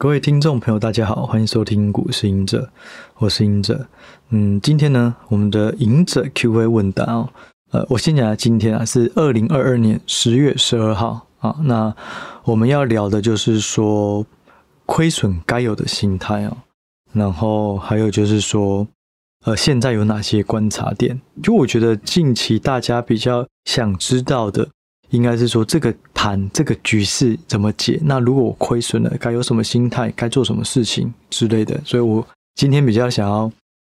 各位听众朋友，大家好，欢迎收听股市赢者，我是赢者。嗯，今天呢，我们的赢者 Q&A 问答哦，呃，我先讲下今天啊是二零二二年十月十二号啊，那我们要聊的就是说亏损该有的心态哦，然后还有就是说，呃，现在有哪些观察点？就我觉得近期大家比较想知道的。应该是说这个盘这个局势怎么解？那如果我亏损了，该有什么心态？该做什么事情之类的？所以我今天比较想要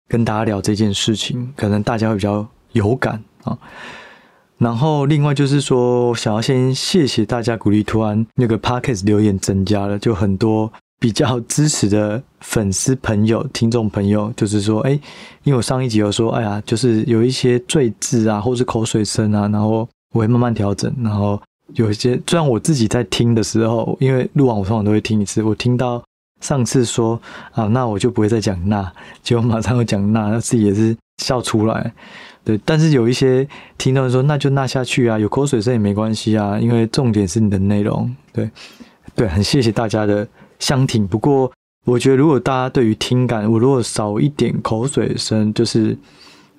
跟大家聊这件事情，可能大家会比较有感啊。然后另外就是说，想要先谢谢大家鼓励，突然那个 Podcast 留言增加了，就很多比较支持的粉丝朋友、听众朋友，就是说，哎，因为我上一集有说，哎呀，就是有一些赘字啊，或是口水声啊，然后。我会慢慢调整，然后有一些，虽然我自己在听的时候，因为录完我通常都会听一次。我听到上次说啊，那我就不会再讲那，结果马上又讲那，自己也是笑出来。对，但是有一些听到说，那就那下去啊，有口水声也没关系啊，因为重点是你的内容。对，对，很谢谢大家的相挺。不过我觉得，如果大家对于听感，我如果少一点口水声，就是。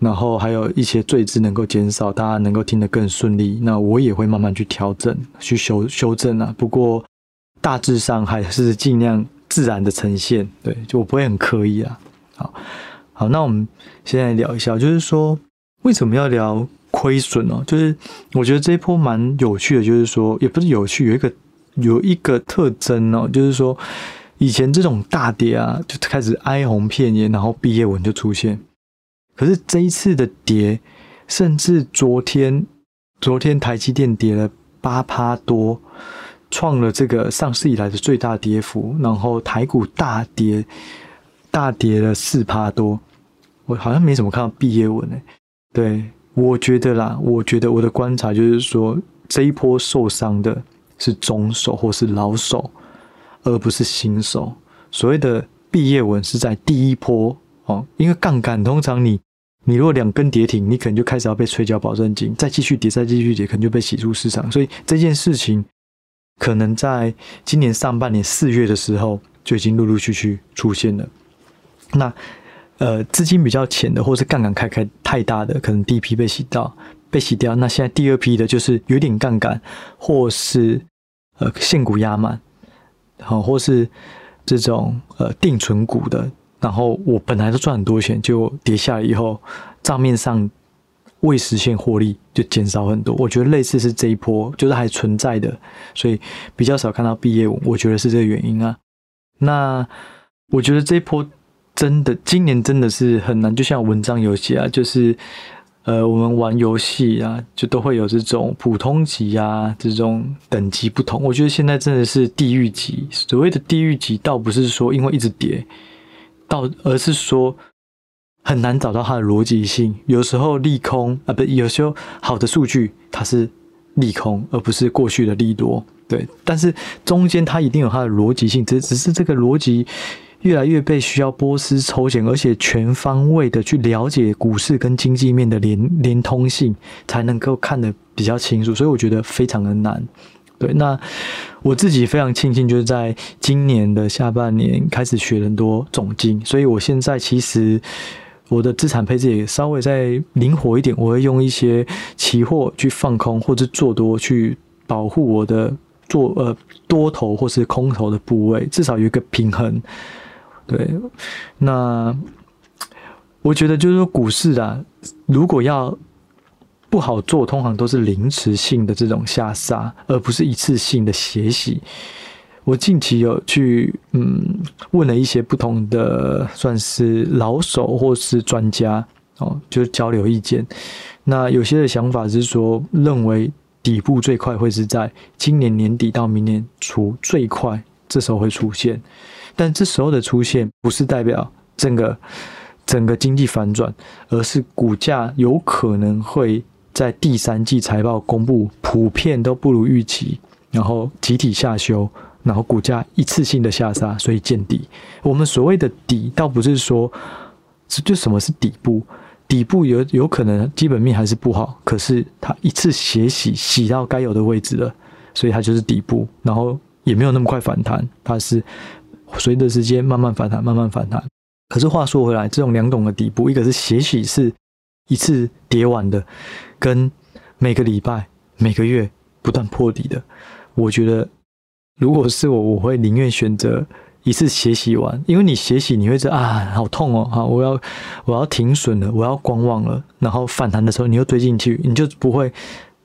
然后还有一些赘字能够减少，大家能够听得更顺利。那我也会慢慢去调整、去修修正啊。不过大致上还是尽量自然的呈现，对，就我不会很刻意啊。好，好，那我们现在聊一下，就是说为什么要聊亏损呢？就是我觉得这一波蛮有趣的，就是说也不是有趣，有一个有一个特征哦，就是说以前这种大跌啊，就开始哀鸿遍野，然后毕业文就出现。可是这一次的跌，甚至昨天，昨天台积电跌了八趴多，创了这个上市以来的最大跌幅。然后台股大跌，大跌了四趴多。我好像没怎么看到毕业文诶。对，我觉得啦，我觉得我的观察就是说，这一波受伤的是中手或是老手，而不是新手。所谓的毕业文是在第一波哦，因为杠杆通常你。你如果两根跌停，你可能就开始要被催缴保证金，再继续跌，再继续跌，可能就被洗出市场。所以这件事情可能在今年上半年四月的时候就已经陆陆续续出现了。那呃，资金比较浅的，或是杠杆开开太大的，可能第一批被洗到，被洗掉。那现在第二批的，就是有点杠杆，或是呃现股压满，好，或是这种呃定存股的。然后我本来都赚很多钱，就跌下来以后，账面上未实现获利就减少很多。我觉得类似是这一波，就是还存在的，所以比较少看到毕业。我觉得是这个原因啊。那我觉得这一波真的，今年真的是很难。就像文章游戏啊，就是呃，我们玩游戏啊，就都会有这种普通级啊，这种等级不同。我觉得现在真的是地狱级。所谓的地狱级，倒不是说因为一直跌。到，而是说很难找到它的逻辑性。有时候利空啊，不，有时候好的数据它是利空，而不是过去的利多。对，但是中间它一定有它的逻辑性，只只是这个逻辑越来越被需要剥丝抽茧，而且全方位的去了解股市跟经济面的连连通性，才能够看得比较清楚。所以我觉得非常的难。对，那我自己非常庆幸，就是在今年的下半年开始学很多总经，所以我现在其实我的资产配置也稍微再灵活一点，我会用一些期货去放空或者做多，去保护我的做呃多头或是空头的部位，至少有一个平衡。对，那我觉得就是说股市啊，如果要不好做，通常都是临时性的这种下杀，而不是一次性的血洗。我近期有去嗯问了一些不同的算是老手或是专家哦，就交流意见。那有些的想法是说，认为底部最快会是在今年年底到明年初最快，这时候会出现。但这时候的出现不是代表整个整个经济反转，而是股价有可能会。在第三季财报公布，普遍都不如预期，然后集体下修，然后股价一次性的下杀，所以见底。我们所谓的底，倒不是说，就什么是底部？底部有有可能基本面还是不好，可是它一次血洗洗到该有的位置了，所以它就是底部，然后也没有那么快反弹，它是随着时间慢慢反弹，慢慢反弹。可是话说回来，这种两种的底部，一个是血洗式一次跌完的，跟每个礼拜、每个月不断破底的，我觉得如果是我，我会宁愿选择。一次血洗完，因为你血洗，你会觉得啊，好痛哦，好，我要我要停损了，我要观望了，然后反弹的时候，你又追进去，你就不会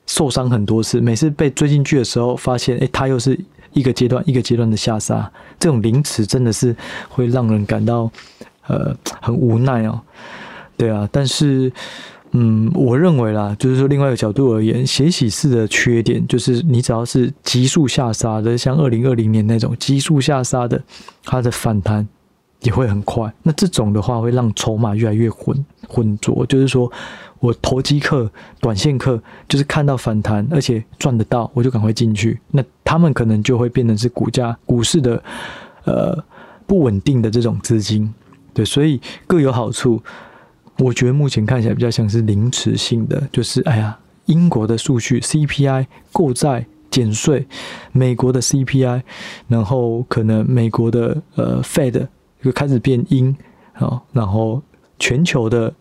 受伤很多次。每次被追进去的时候，发现诶，它又是一个阶段一个阶段的下杀，这种凌迟真的是会让人感到呃很无奈哦。对啊，但是。嗯，我认为啦，就是说另外一个角度而言，血洗式的缺点就是你只要是急速下杀的，像二零二零年那种急速下杀的，它的反弹也会很快。那这种的话会让筹码越来越混混浊，就是说我投机客、短线客，就是看到反弹而且赚得到，我就赶快进去。那他们可能就会变成是股价、股市的呃不稳定的这种资金，对，所以各有好处。我觉得目前看起来比较像是凌迟性的，就是哎呀，英国的数据 CPI 购债减税，美国的 CPI，然后可能美国的呃 Fed 就开始变鹰啊，然后全球的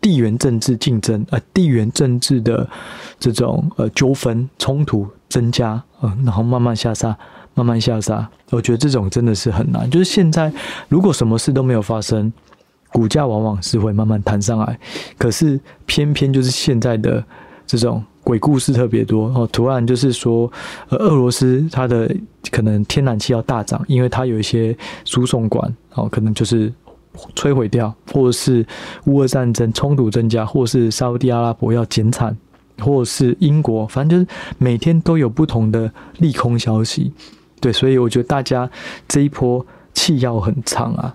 地缘政治竞争啊，地缘政治的这种呃纠纷冲突增加啊，然后慢慢下杀，慢慢下杀，我觉得这种真的是很难。就是现在如果什么事都没有发生。股价往往是会慢慢弹上来，可是偏偏就是现在的这种鬼故事特别多哦。突然就是说，呃，俄罗斯它的可能天然气要大涨，因为它有一些输送管哦，可能就是摧毁掉，或者是乌俄战争冲突增加，或是沙乌地阿拉伯要减产，或是英国，反正就是每天都有不同的利空消息。对，所以我觉得大家这一波气要很长啊，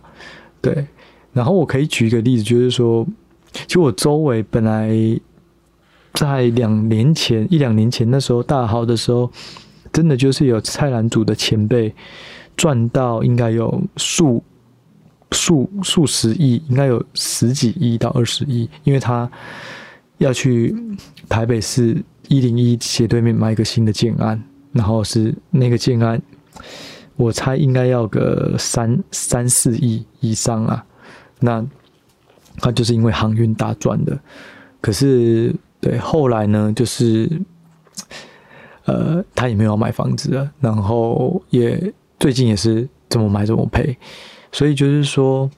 对。然后我可以举一个例子，就是说，其实我周围本来在两年前、一两年前那时候大好的时候，真的就是有菜篮族的前辈赚到应该有数数数十亿，应该有十几亿到二十亿，因为他要去台北市一零一斜对面买一个新的建安，然后是那个建安，我猜应该要个三三四亿以上啊。那他就是因为航运大赚的，可是对后来呢，就是呃，他也没有买房子了，然后也最近也是怎么买怎么赔，所以就是说，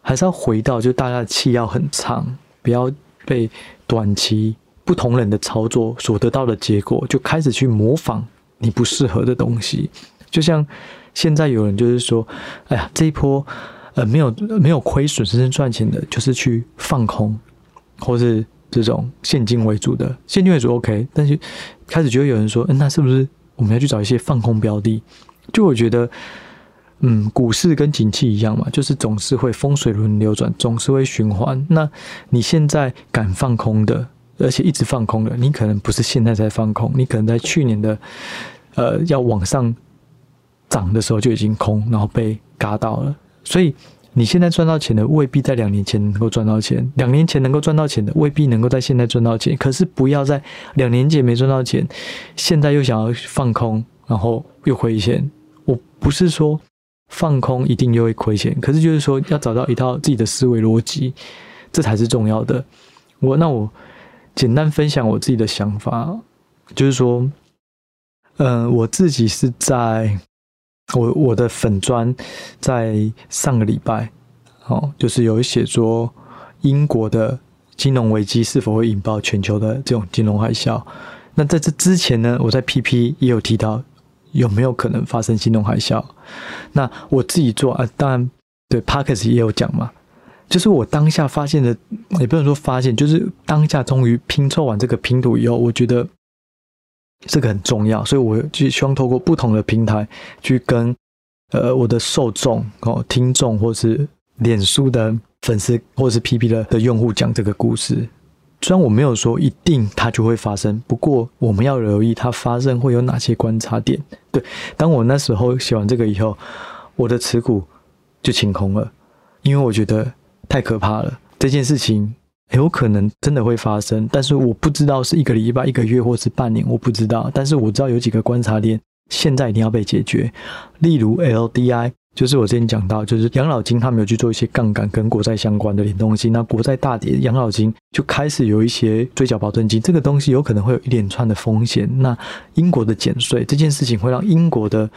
还是要回到，就大家的气要很长，不要被短期不同人的操作所得到的结果，就开始去模仿你不适合的东西，就像现在有人就是说，哎呀，这一波。呃，没有没有亏损，真正赚钱的，就是去放空，或是这种现金为主的，现金为主 OK。但是开始就会有人说，嗯，那是不是我们要去找一些放空标的？就我觉得，嗯，股市跟景气一样嘛，就是总是会风水轮流转，总是会循环。那你现在敢放空的，而且一直放空的，你可能不是现在才放空，你可能在去年的呃要往上涨的时候就已经空，然后被嘎到了。所以你现在赚到钱的未必在两年前能够赚到钱，两年前能够赚到钱的未必能够在现在赚到钱。可是不要在两年前没赚到钱，现在又想要放空，然后又亏钱。我不是说放空一定又会亏钱，可是就是说要找到一套自己的思维逻辑，这才是重要的。我那我简单分享我自己的想法，就是说，嗯、我自己是在。我我的粉砖在上个礼拜，哦，就是有写说英国的金融危机是否会引爆全球的这种金融海啸。那在这之前呢，我在 PP 也有提到有没有可能发生金融海啸。那我自己做啊，当然对 Podcast 也有讲嘛，就是我当下发现的，也不能说发现，就是当下终于拼凑完这个拼图以后，我觉得。这个很重要，所以我就希望透过不同的平台去跟呃我的受众哦、听众，或是脸书的粉丝，或是 PP 的的用户讲这个故事。虽然我没有说一定它就会发生，不过我们要留意它发生会有哪些观察点。对，当我那时候写完这个以后，我的持股就清空了，因为我觉得太可怕了，这件事情。有可能真的会发生，但是我不知道是一个礼拜、一个月，或是半年，我不知道。但是我知道有几个观察点，现在一定要被解决。例如 LDI，就是我之前讲到，就是养老金他们有去做一些杠杆跟国债相关的东西，那国债大跌，养老金就开始有一些追缴保证金，这个东西有可能会有一连串的风险。那英国的减税这件事情会让英国的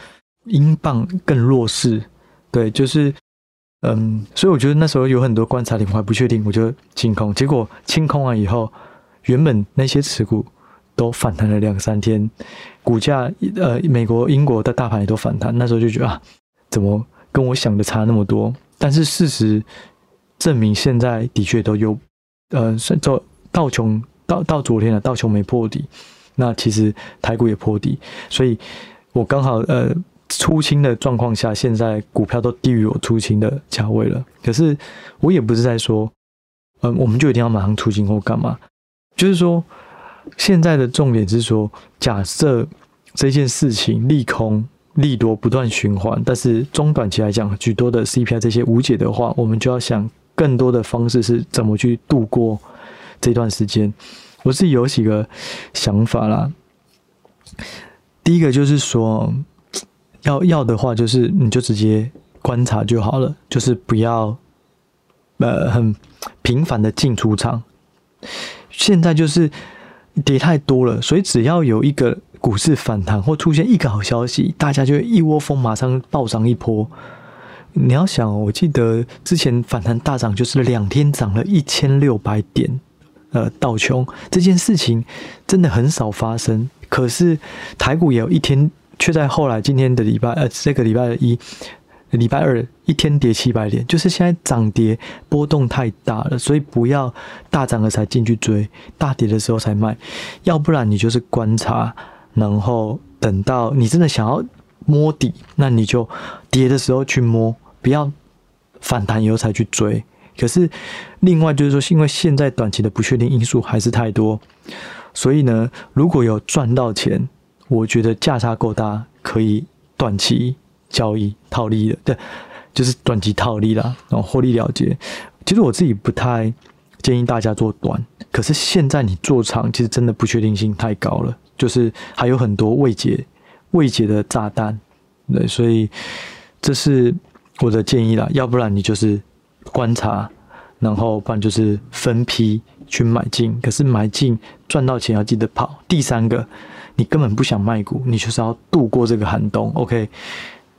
英镑更弱势，对，就是嗯，所以我觉得那时候有很多观察点，我还不确定，我就清空，结果清空完以后，原本那些持股都反弹了两三天，股价呃，美国、英国的大盘也都反弹。那时候就觉得啊，怎么跟我想的差那么多？但是事实证明，现在的确都有呃，到道琼到到昨天了，道琼没破底，那其实台股也破底，所以我刚好呃出清的状况下，现在股票都低于我出清的价位了。可是我也不是在说，嗯、我们就一定要马上出清或干嘛，就是说。现在的重点是说，假设这件事情利空利多不断循环，但是中短期来讲，许多的 CPI 这些无解的话，我们就要想更多的方式是怎么去度过这段时间。我自己有几个想法啦。第一个就是说，要要的话，就是你就直接观察就好了，就是不要呃很频繁的进出场。现在就是。跌太多了，所以只要有一个股市反弹或出现一个好消息，大家就一窝蜂马上暴涨一波。你要想，我记得之前反弹大涨就是两天涨了一千六百点，呃，道琼这件事情真的很少发生。可是台股也有一天，却在后来今天的礼拜呃这个礼拜一。礼拜二一天跌七百点，就是现在涨跌波动太大了，所以不要大涨了才进去追，大跌的时候才卖，要不然你就是观察，然后等到你真的想要摸底，那你就跌的时候去摸，不要反弹以后才去追。可是另外就是说，因为现在短期的不确定因素还是太多，所以呢，如果有赚到钱，我觉得价差够大，可以短期。交易套利的，对，就是短期套利啦，然后获利了结。其实我自己不太建议大家做短，可是现在你做长，其实真的不确定性太高了，就是还有很多未解未解的炸弹，对，所以这是我的建议啦。要不然你就是观察，然后不然就是分批去买进，可是买进赚到钱要记得跑。第三个，你根本不想卖股，你就是要度过这个寒冬，OK。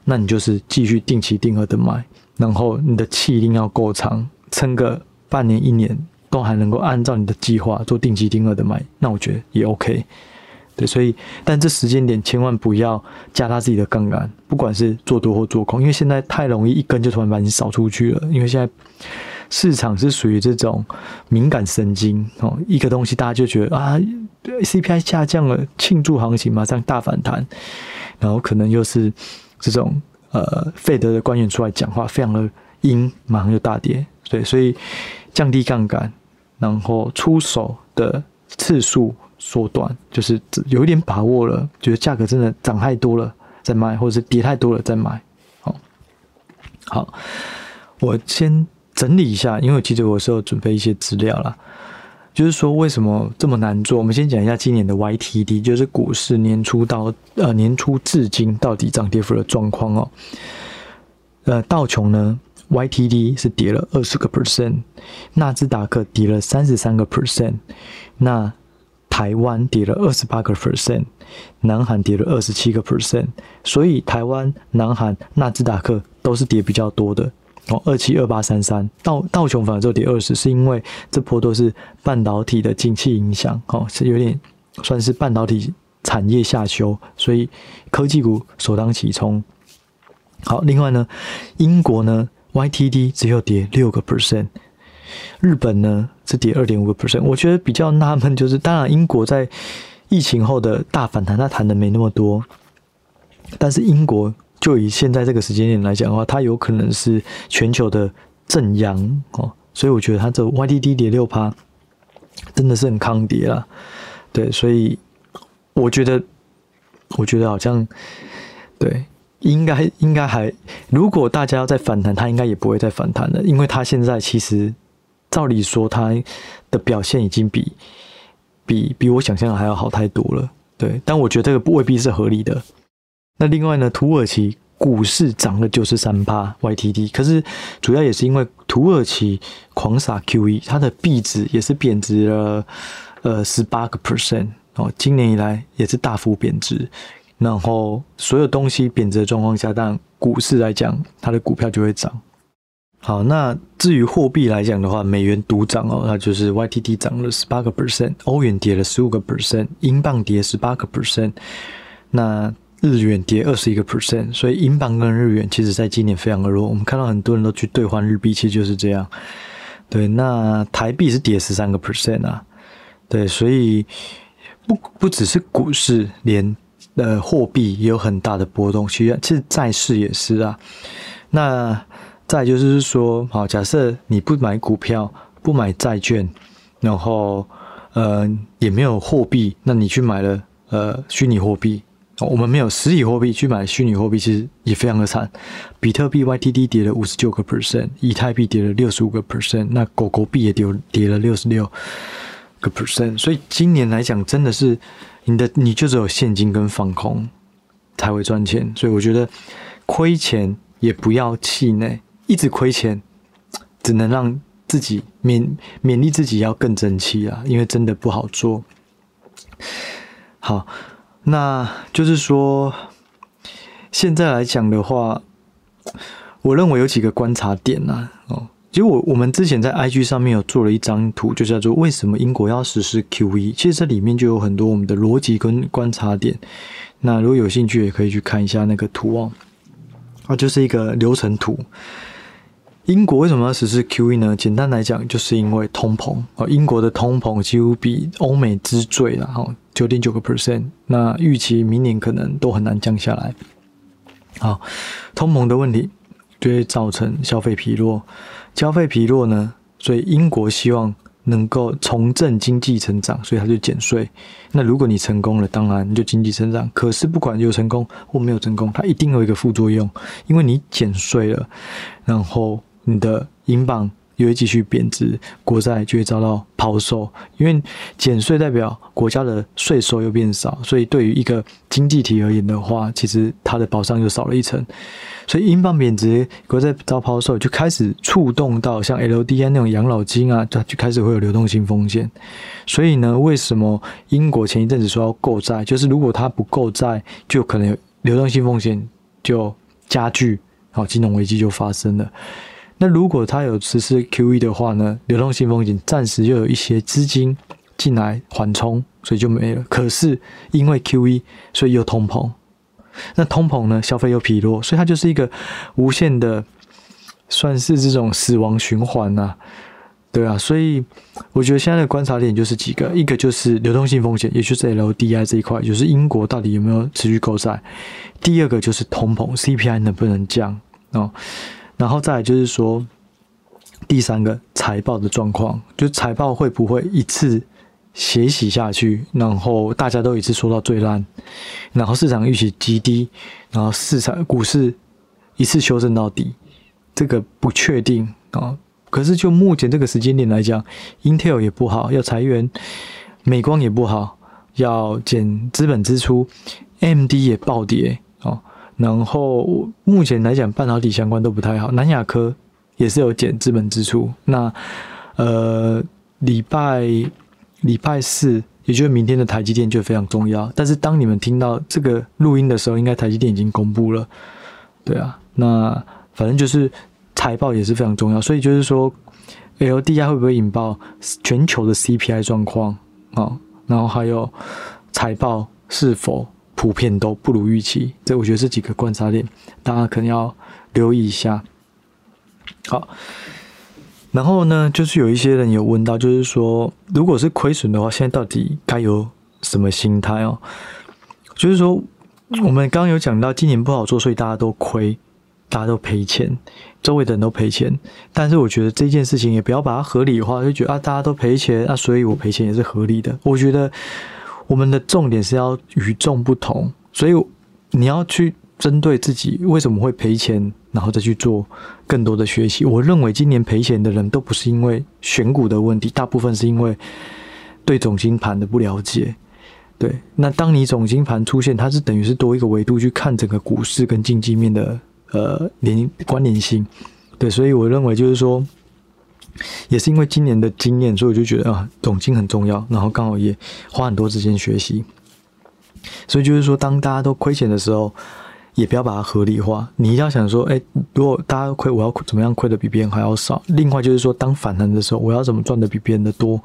那你就是继续定期定额的买，然后你的气一定要够长，撑个半年一年都还能够按照你的计划做定期定额的买，那我觉得也 OK。对，所以但这时间点千万不要加大自己的杠杆，不管是做多或做空，因为现在太容易一根就突然把你扫出去了。因为现在市场是属于这种敏感神经哦，一个东西大家就觉得啊，CPI 下降了，庆祝行情马上大反弹，然后可能又是。这种呃，费德的官员出来讲话，非常的阴，马上就大跌。对，所以降低杠杆，然后出手的次数缩短，就是有一点把握了，觉得价格真的涨太多了再卖，或者是跌太多了再买。好，好，我先整理一下，因为其实我是有准备一些资料啦。就是说，为什么这么难做？我们先讲一下今年的 YTD，就是股市年初到呃年初至今到底涨跌幅的状况哦。呃，道琼呢，YTD 是跌了二十个 percent，纳斯达克跌了三十三个 percent，那台湾跌了二十八个 percent，南韩跌了二十七个 percent，所以台湾、南韩、纳斯达克都是跌比较多的。哦，二七二八三三，道道琼反而就跌二十，是因为这波都是半导体的景气影响，哦，是有点算是半导体产业下修，所以科技股首当其冲。好，另外呢，英国呢，YTD 只有跌六个 percent，日本呢是跌二点五个 percent。我觉得比较纳闷就是，当然英国在疫情后的大反弹，它弹的没那么多，但是英国。就以现在这个时间点来讲的话，它有可能是全球的正阳哦，所以我觉得它这 YDD 跌六趴，真的是很抗跌啦。对，所以我觉得，我觉得好像对，应该应该还，如果大家要再反弹，它应该也不会再反弹了，因为它现在其实照理说它的表现已经比比比我想象的还要好太多了。对，但我觉得这个未必是合理的。那另外呢，土耳其股市涨了九十三趴 YTD，可是主要也是因为土耳其狂撒 QE，它的币值也是贬值了呃十八个 percent 哦，今年以来也是大幅贬值。然后所有东西贬值的状况下，但股市来讲，它的股票就会涨。好，那至于货币来讲的话，美元独涨哦，那就是 YTD 涨了十八个 percent，欧元跌了十五个 percent，英镑跌十八个 percent，那日元跌二十一个 percent。所以英镑跟日元其实在今年非常的弱，我们看到很多人都去兑换日币，其实就是这样。对，那台币是跌十三个 percent 啊。对，所以不不只是股市，连呃货币也有很大的波动，其实其实债市也是啊。那再就是说，好，假设你不买股票，不买债券，然后呃也没有货币，那你去买了呃虚拟货币，我们没有实体货币去买虚拟货币，其实也非常的惨。比特币 YTD 跌了五十九个 percent，以太币跌了六十五个 percent，那狗狗币也跌跌了六十六个 percent。所以今年来讲，真的是你的你就只有现金跟放空才会赚钱。所以我觉得亏钱也不要气馁。一直亏钱，只能让自己勉勉励自己要更争气啊！因为真的不好做。好，那就是说，现在来讲的话，我认为有几个观察点呐、哦，其实我我们之前在 IG 上面有做了一张图，就叫做“为什么英国要实施 QE”。其实这里面就有很多我们的逻辑跟观察点。那如果有兴趣，也可以去看一下那个图哦。啊，就是一个流程图。英国为什么要实施 QE 呢？简单来讲，就是因为通膨。英国的通膨几乎比欧美之最了，哈，九点九个 percent。那预期明年可能都很难降下来。好，通膨的问题就会造成消费疲弱，消费疲弱呢，所以英国希望能够重振经济成长，所以他就减税。那如果你成功了，当然你就经济成长。可是不管有成功或没有成功，它一定有一个副作用，因为你减税了，然后。你的英镑又会继续贬值，国债就会遭到抛售，因为减税代表国家的税收又变少，所以对于一个经济体而言的话，其实它的保障又少了一层。所以英镑贬值，国债遭抛售，就开始触动到像 LDI 那种养老金啊，它就开始会有流动性风险。所以呢，为什么英国前一阵子说要购债，就是如果它不购债，就可能流动性风险就加剧，好，金融危机就发生了。那如果他有实施 QE 的话呢，流动性风险暂时又有一些资金进来缓冲，所以就没了。可是因为 QE，所以又通膨。那通膨呢，消费又疲弱，所以它就是一个无限的，算是这种死亡循环呐。对啊，所以我觉得现在的观察点就是几个，一个就是流动性风险，也就是 LDI 这一块，就是英国到底有没有持续购债；第二个就是通膨，CPI 能不能降哦。然后再来就是说，第三个财报的状况，就财报会不会一次血洗下去，然后大家都一次说到最烂，然后市场预期极低，然后市场股市一次修正到底，这个不确定啊。可是就目前这个时间点来讲，Intel 也不好，要裁员；美光也不好，要减资本支出，MD 也暴跌。然后目前来讲，半导体相关都不太好。南亚科也是有减资本支出。那呃，礼拜礼拜四，也就是明天的台积电就非常重要。但是当你们听到这个录音的时候，应该台积电已经公布了。对啊，那反正就是财报也是非常重要。所以就是说，LDI 会不会引爆全球的 CPI 状况啊？然后还有财报是否？普遍都不如预期，这我觉得是几个观察点，大家可能要留意一下。好，然后呢，就是有一些人有问到，就是说，如果是亏损的话，现在到底该有什么心态哦？就是说，我们刚刚有讲到，今年不好做，所以大家都亏，大家都赔钱，周围的人都赔钱。但是我觉得这件事情也不要把它合理化，就觉得啊，大家都赔钱啊，所以我赔钱也是合理的。我觉得。我们的重点是要与众不同，所以你要去针对自己为什么会赔钱，然后再去做更多的学习。我认为今年赔钱的人都不是因为选股的问题，大部分是因为对总金盘的不了解。对，那当你总金盘出现，它是等于是多一个维度去看整个股市跟经济面的呃连关联性。对，所以我认为就是说，也是因为今年的经验，所以我就觉得啊，总经很重要，然后刚好也花很多时间学习。所以就是说，当大家都亏钱的时候，也不要把它合理化。你一定要想说，哎，如果大家亏，我要怎么样亏的比别人还要少？另外就是说，当反弹的时候，我要怎么赚的比别人的多？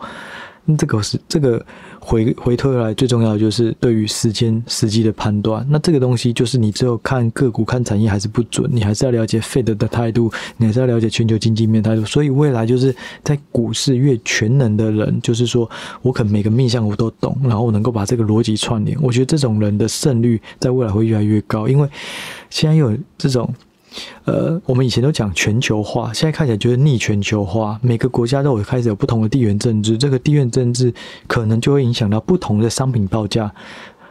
这个是这个回回推来最重要的就是对于时间时机的判断。那这个东西就是你只有看个股、看产业还是不准，你还是要了解 Fed 的态度，你还是要了解全球经济面态度。所以未来就是在股市越全能的人，就是说我可能每个面向我都懂，然后我能够把这个逻辑串联。我觉得这种人的胜率在未来会越来越高，因为现在有这种。呃，我们以前都讲全球化，现在看起来就是逆全球化。每个国家都有开始有不同的地缘政治，这个地缘政治可能就会影响到不同的商品报价。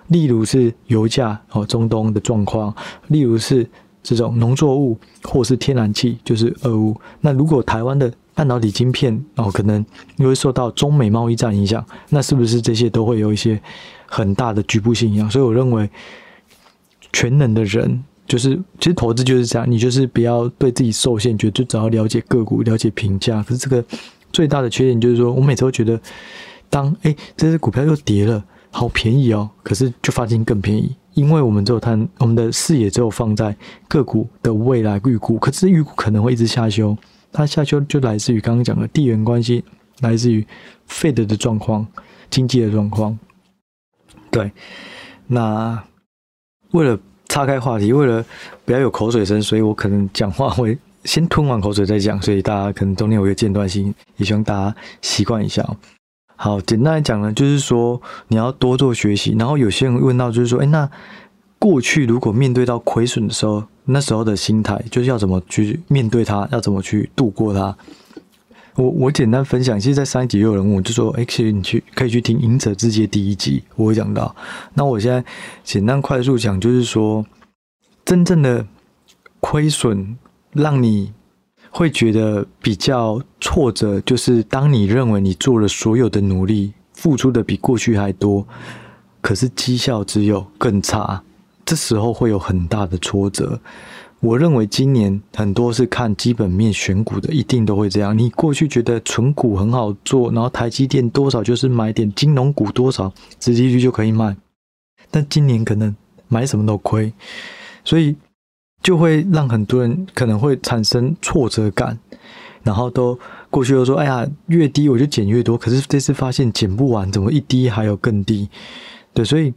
例如是油价哦，中东的状况；例如是这种农作物或是天然气，就是俄乌。那如果台湾的半导体晶片哦，可能又会受到中美贸易战影响，那是不是这些都会有一些很大的局部性影响？所以我认为，全能的人。就是，其实投资就是这样，你就是不要对自己受限，觉得就只要了解个股、了解评价。可是这个最大的缺点就是说，我每次都觉得，当哎、这只股票又跌了，好便宜哦，可是就发现更便宜，因为我们只有谈我们的视野只有放在个股的未来预估，可是预估可能会一直下修，它下修就来自于刚刚讲的地缘关系，来自于 Fed 的状况、经济的状况。对，那为了。岔开话题，为了不要有口水声，所以我可能讲话会先吞完口水再讲，所以大家可能中间有一个间断性，也希望大家习惯一下。好，简单来讲呢，就是说你要多做学习。然后有些人问到，就是说，哎，那过去如果面对到亏损的时候，那时候的心态就是要怎么去面对它，要怎么去度过它？我我简单分享，其实，在上一集又有人问我，就说：“哎，其实你去可以去听《赢者之戒》第一集，我会讲到。那我现在简单快速讲，就是说，真正的亏损让你会觉得比较挫折，就是当你认为你做了所有的努力，付出的比过去还多，可是绩效只有更差，这时候会有很大的挫折。”我认为今年很多是看基本面选股的，一定都会这样。你过去觉得存股很好做，然后台积电多少就是买点金融股多少，直接率就可以买。但今年可能买什么都亏，所以就会让很多人可能会产生挫折感，然后都过去都说：“哎呀，越低我就减越多。”可是这次发现减不完，怎么一低还有更低？对，所以。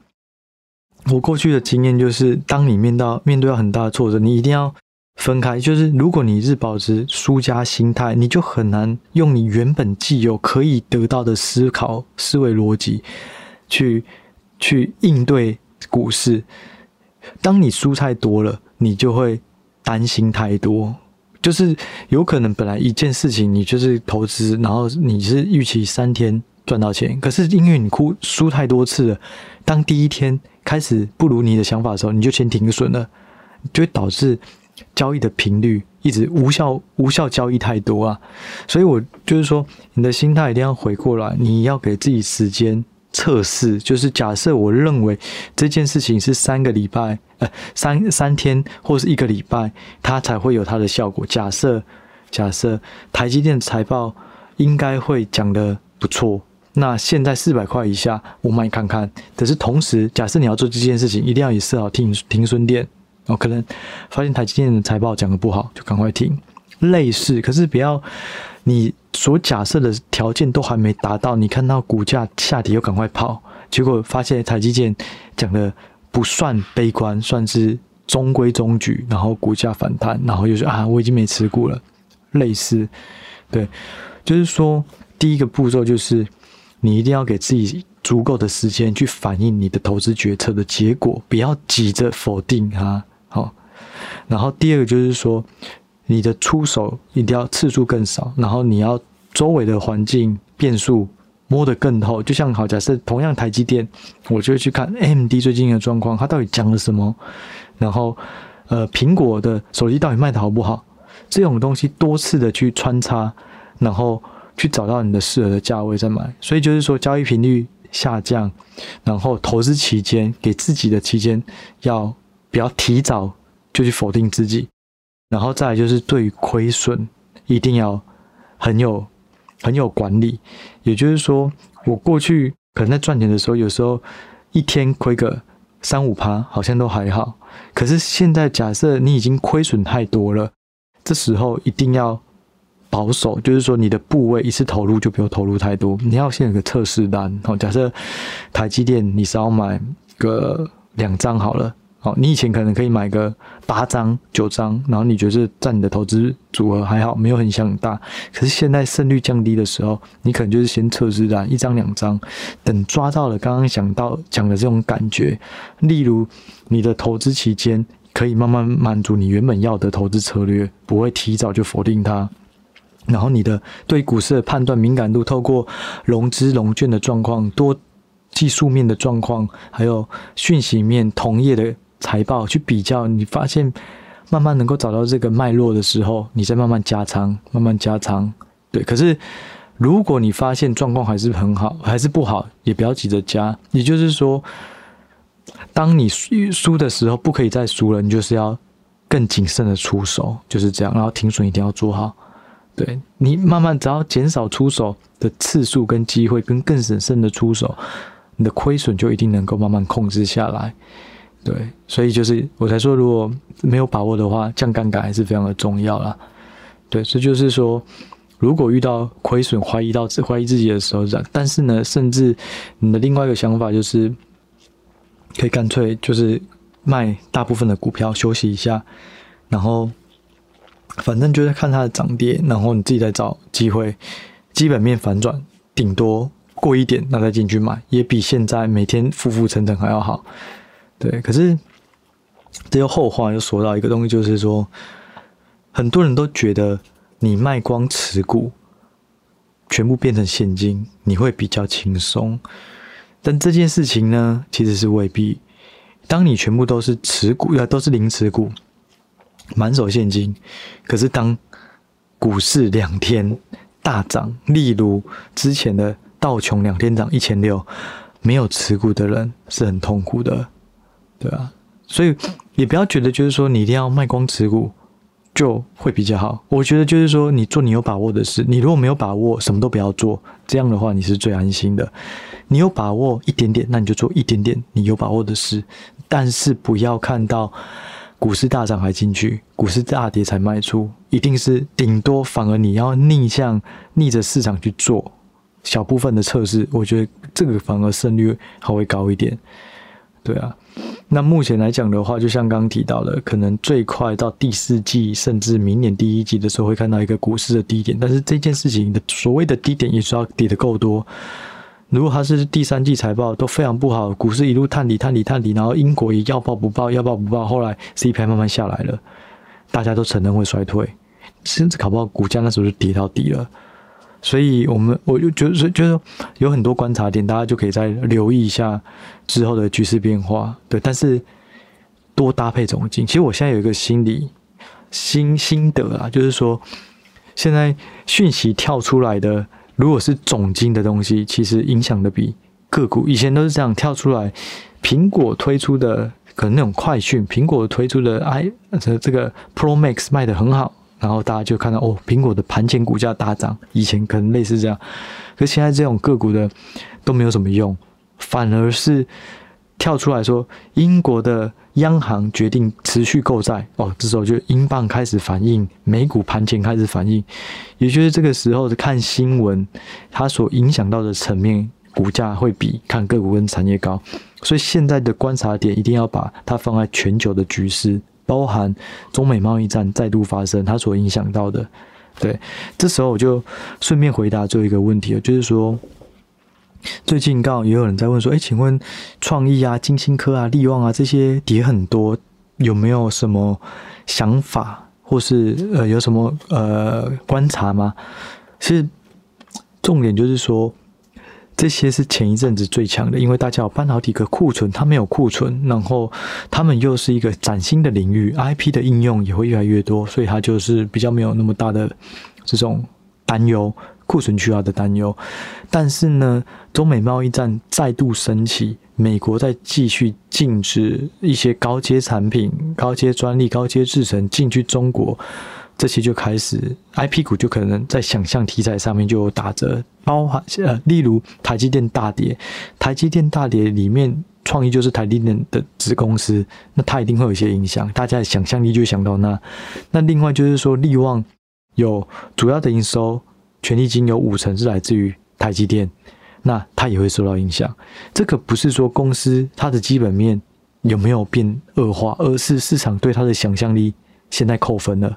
我过去的经验就是，当你面到面对到很大的挫折，你一定要分开。就是如果你是保持输家心态，你就很难用你原本既有可以得到的思考思维逻辑去去应对股市。当你输太多了，你就会担心太多。就是有可能本来一件事情你就是投资，然后你是预期三天赚到钱，可是因为你哭输太多次了，当第一天。开始不如你的想法的时候，你就先停损了，就会导致交易的频率一直无效，无效交易太多啊。所以，我就是说，你的心态一定要回过来，你要给自己时间测试。就是假设我认为这件事情是三个礼拜，呃，三三天或是一个礼拜，它才会有它的效果。假设假设台积电财报应该会讲的不错。那现在四百块以下，我买看看。可是同时，假设你要做这件事情，一定要以设好停停损点。哦，可能发现台积电的财报讲的不好，就赶快停。类似，可是不要你所假设的条件都还没达到，你看到股价下跌又赶快跑，结果发现台积电讲的不算悲观，算是中规中矩，然后股价反弹，然后又说啊，我已经没持股了。类似，对，就是说第一个步骤就是。你一定要给自己足够的时间去反映你的投资决策的结果，不要急着否定它。好，然后第二个就是说，你的出手一定要次数更少，然后你要周围的环境变数摸得更透。就像好，假设同样台积电，我就会去看 MD 最近的状况，它到底讲了什么？然后，呃，苹果的手机到底卖得好不好？这种东西多次的去穿插，然后。去找到你的适合的价位再买，所以就是说交易频率下降，然后投资期间给自己的期间要不要提早就去否定自己，然后再来就是对于亏损一定要很有很有管理，也就是说，我过去可能在赚钱的时候，有时候一天亏个三五趴，好像都还好，可是现在假设你已经亏损太多了，这时候一定要。保守就是说，你的部位一次投入就不要投入太多，你要先有个测试单。好，假设台积电你是要买个两张好了，好，你以前可能可以买个八张、九张，然后你觉得占你的投资组合还好，没有很想很大。可是现在胜率降低的时候，你可能就是先测试单一张、两张，等抓到了刚刚讲到讲的这种感觉，例如你的投资期间可以慢慢满足你原本要的投资策略，不会提早就否定它。然后你的对股市的判断敏感度，透过融资融券的状况、多技术面的状况，还有讯息面同业的财报去比较，你发现慢慢能够找到这个脉络的时候，你再慢慢加仓，慢慢加仓。对，可是如果你发现状况还是很好，还是不好，也不要急着加。也就是说，当你输输的时候，不可以再输了，你就是要更谨慎的出手，就是这样。然后停损一定要做好。对，你慢慢只要减少出手的次数跟机会，跟更审慎的出手，你的亏损就一定能够慢慢控制下来。对，所以就是我才说，如果没有把握的话，降杠杆还是非常的重要啦。对，这就是说，如果遇到亏损、怀疑到怀疑自己的时候，但是呢，甚至你的另外一个想法就是，可以干脆就是卖大部分的股票休息一下，然后。反正就是看它的涨跌，然后你自己再找机会，基本面反转，顶多过一点，那再进去买，也比现在每天浮浮沉沉还要好。对，可是这又后话又说到一个东西，就是说，很多人都觉得你卖光持股，全部变成现金，你会比较轻松。但这件事情呢，其实是未必。当你全部都是持股，要都是零持股。满手现金，可是当股市两天大涨，例如之前的道琼两天涨一千六，没有持股的人是很痛苦的，对啊，所以也不要觉得就是说你一定要卖光持股就会比较好。我觉得就是说你做你有把握的事，你如果没有把握，什么都不要做，这样的话你是最安心的。你有把握一点点，那你就做一点点你有把握的事，但是不要看到。股市大涨还进去，股市大跌才卖出，一定是顶多反而你要逆向逆着市场去做小部分的测试，我觉得这个反而胜率还会高一点。对啊，那目前来讲的话，就像刚刚提到的，可能最快到第四季甚至明年第一季的时候会看到一个股市的低点，但是这件事情的所谓的低点也是要跌得够多。如果它是第三季财报都非常不好，股市一路探底、探底、探底，然后英国也要报不报、要报不报，后来 CPI 慢慢下来了，大家都承认会衰退，甚至搞不好股价那时候就跌到底了。所以，我们我就觉得，就是有很多观察点，大家就可以再留意一下之后的局势变化。对，但是多搭配总经。其实我现在有一个心理心心得啊，就是说，现在讯息跳出来的。如果是总金的东西，其实影响的比个股以前都是这样跳出来。苹果推出的可能那种快讯，苹果推出的 i 这这个 Pro Max 卖得很好，然后大家就看到哦，苹果的盘前股价大涨。以前可能类似这样，可是现在这种个股的都没有什么用，反而是跳出来说英国的。央行决定持续购债哦，这时候就英镑开始反应，美股盘前开始反应，也就是这个时候的看新闻，它所影响到的层面，股价会比看个股跟产业高。所以现在的观察点一定要把它放在全球的局势，包含中美贸易战再度发生，它所影响到的。对，这时候我就顺便回答最后一个问题了，就是说。最近刚好也有人在问说：“哎，请问创意啊、晶心科啊、力旺啊这些跌很多，有没有什么想法，或是呃有什么呃观察吗？”其实重点就是说，这些是前一阵子最强的，因为大家有半导体的库存，它没有库存，然后他们又是一个崭新的领域，IP 的应用也会越来越多，所以它就是比较没有那么大的这种担忧。库存去化的担忧。但是呢，中美贸易战再度升起，美国在继续禁止一些高阶产品、高阶专利、高阶制程进去中国。这些就开始，IP 股就可能在想象题材上面就有打折，包含呃，例如台积电大跌，台积电大跌里面，创意就是台积电的子公司，那它一定会有一些影响，大家的想象力就想到那。那另外就是说，利旺有主要的营收，权利金有五成是来自于台积电，那它也会受到影响。这个不是说公司它的基本面有没有变恶化，而是市场对它的想象力现在扣分了。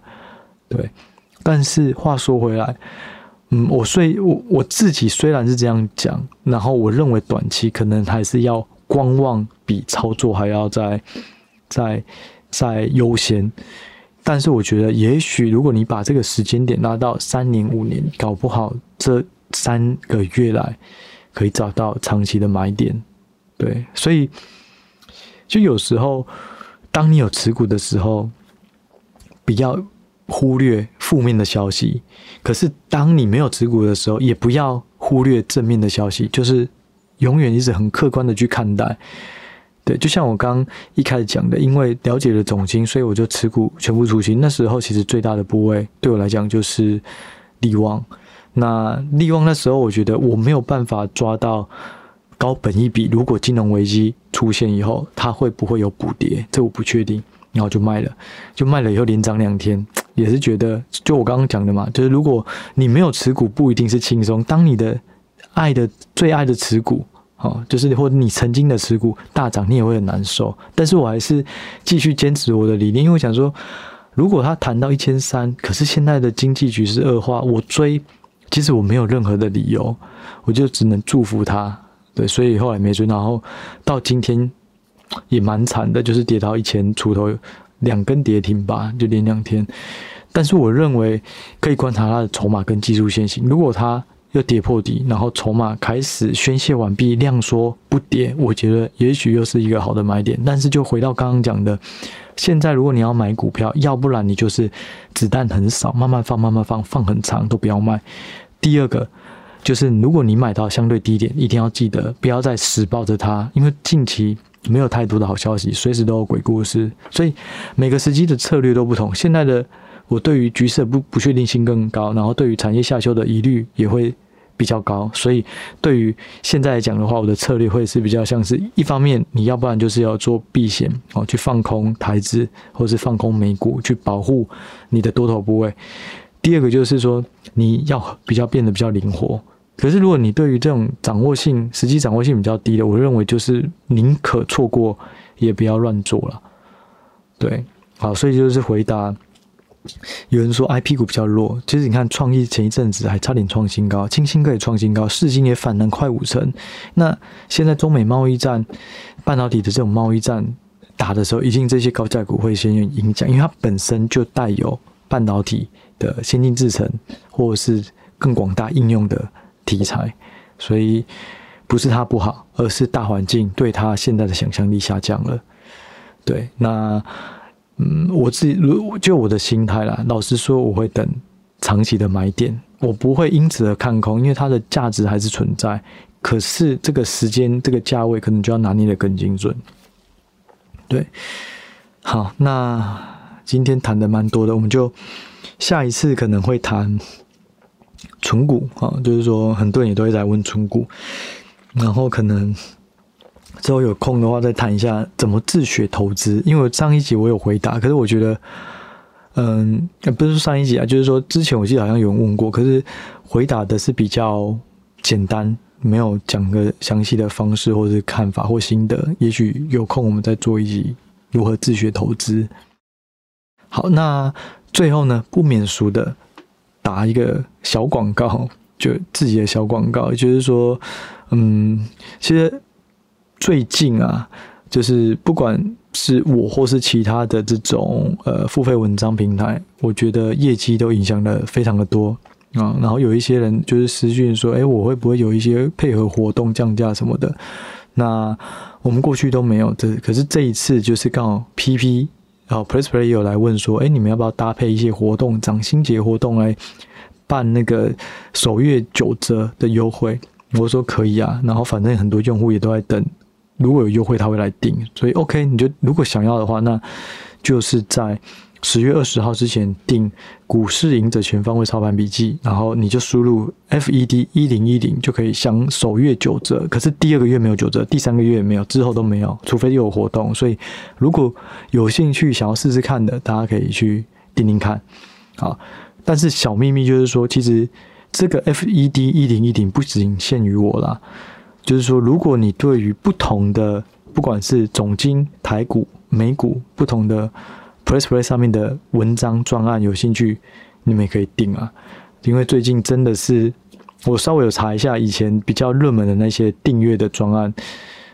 对，但是话说回来，嗯，我虽我我自己虽然是这样讲，然后我认为短期可能还是要观望，比操作还要再再再优先。但是我觉得，也许如果你把这个时间点拉到三年五年，搞不好这三个月来可以找到长期的买点。对，所以就有时候，当你有持股的时候，比较。忽略负面的消息，可是当你没有持股的时候，也不要忽略正面的消息，就是永远一直很客观的去看待。对，就像我刚一开始讲的，因为了解了总金，所以我就持股全部出清。那时候其实最大的部位对我来讲就是利旺。那利旺那时候，我觉得我没有办法抓到高本一笔，如果金融危机出现以后，它会不会有补跌？这我不确定。然后就卖了，就卖了以后连涨两天，也是觉得就我刚刚讲的嘛，就是如果你没有持股，不一定是轻松。当你的爱的最爱的持股，哦，就是或者你曾经的持股大涨，你也会很难受。但是我还是继续坚持我的理念，因为我想说，如果他谈到一千三，可是现在的经济局势恶化，我追，其实我没有任何的理由，我就只能祝福他。对，所以后来没追，然后到今天。也蛮惨的，就是跌到一千出头，两根跌停吧，就连两天。但是我认为可以观察它的筹码跟技术线型。如果它又跌破底，然后筹码开始宣泄完毕，量缩不跌，我觉得也许又是一个好的买点。但是就回到刚刚讲的，现在如果你要买股票，要不然你就是子弹很少，慢慢放，慢慢放，放很长都不要卖。第二个就是如果你买到相对低点，一定要记得不要再死抱着它，因为近期。没有太多的好消息，随时都有鬼故事，所以每个时机的策略都不同。现在的我对于局势不不确定性更高，然后对于产业下修的疑虑也会比较高，所以对于现在来讲的话，我的策略会是比较像是一方面，你要不然就是要做避险哦，去放空台资或是放空美股，去保护你的多头部位。第二个就是说，你要比较变得比较灵活。可是，如果你对于这种掌握性、实际掌握性比较低的，我认为就是宁可错过，也不要乱做了。对，好，所以就是回答。有人说 IP 股比较弱，其实你看创意前一阵子还差点创新高，清新可以创新高，世芯也反弹快五成。那现在中美贸易战、半导体的这种贸易战打的时候，一定这些高价股会先有影响，因为它本身就带有半导体的先进制程，或者是更广大应用的。题材，所以不是它不好，而是大环境对它现在的想象力下降了。对，那嗯，我自己如就我的心态啦，老实说，我会等长期的买点，我不会因此而看空，因为它的价值还是存在。可是这个时间、这个价位，可能就要拿捏得更精准。对，好，那今天谈的蛮多的，我们就下一次可能会谈。存股啊，就是说很多人也都会在问存股，然后可能之后有空的话再谈一下怎么自学投资。因为上一集我有回答，可是我觉得，嗯，不是上一集啊，就是说之前我记得好像有人问过，可是回答的是比较简单，没有讲个详细的方式或是看法或心得。也许有空我们再做一集如何自学投资。好，那最后呢，不免俗的。打一个小广告，就自己的小广告，就是说，嗯，其实最近啊，就是不管是我或是其他的这种呃付费文章平台，我觉得业绩都影响的非常的多啊。然后有一些人就是私讯说，哎，我会不会有一些配合活动降价什么的？那我们过去都没有，这可是这一次就是刚好 PP。然后 PressPlay 有来问说，哎，你们要不要搭配一些活动，涨薪节活动来办那个首月九折的优惠。我说可以啊，然后反正很多用户也都在等，如果有优惠他会来订，所以 OK，你就如果想要的话，那就是在。十月二十号之前订股市赢者全方位操盘笔记，然后你就输入 FED 一零一零就可以享首月九折。可是第二个月没有九折，第三个月也没有，之后都没有，除非有活动。所以如果有兴趣想要试试看的，大家可以去订订看。好，但是小秘密就是说，其实这个 FED 一零一零不仅限于我啦，就是说，如果你对于不同的，不管是总经、台股、美股不同的。PressPlay 上面的文章专案有兴趣，你们也可以订啊。因为最近真的是，我稍微有查一下以前比较热门的那些订阅的专案，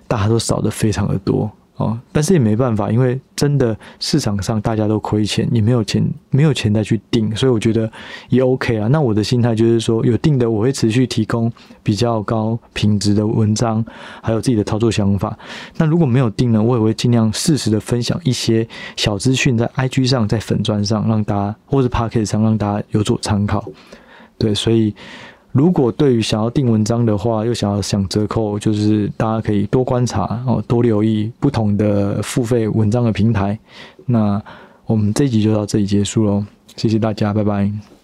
大家都少的非常的多。哦，但是也没办法，因为真的市场上大家都亏钱，也没有钱，没有钱再去订，所以我觉得也 OK 啊。那我的心态就是说，有定的我会持续提供比较高品质的文章，还有自己的操作想法。那如果没有定呢，我也会尽量适时的分享一些小资讯在 IG 上，在粉砖上，让大家或者 Podcast 上让大家有所参考。对，所以。如果对于想要订文章的话，又想要享折扣，就是大家可以多观察哦，多留意不同的付费文章的平台。那我们这一集就到这里结束喽，谢谢大家，拜拜。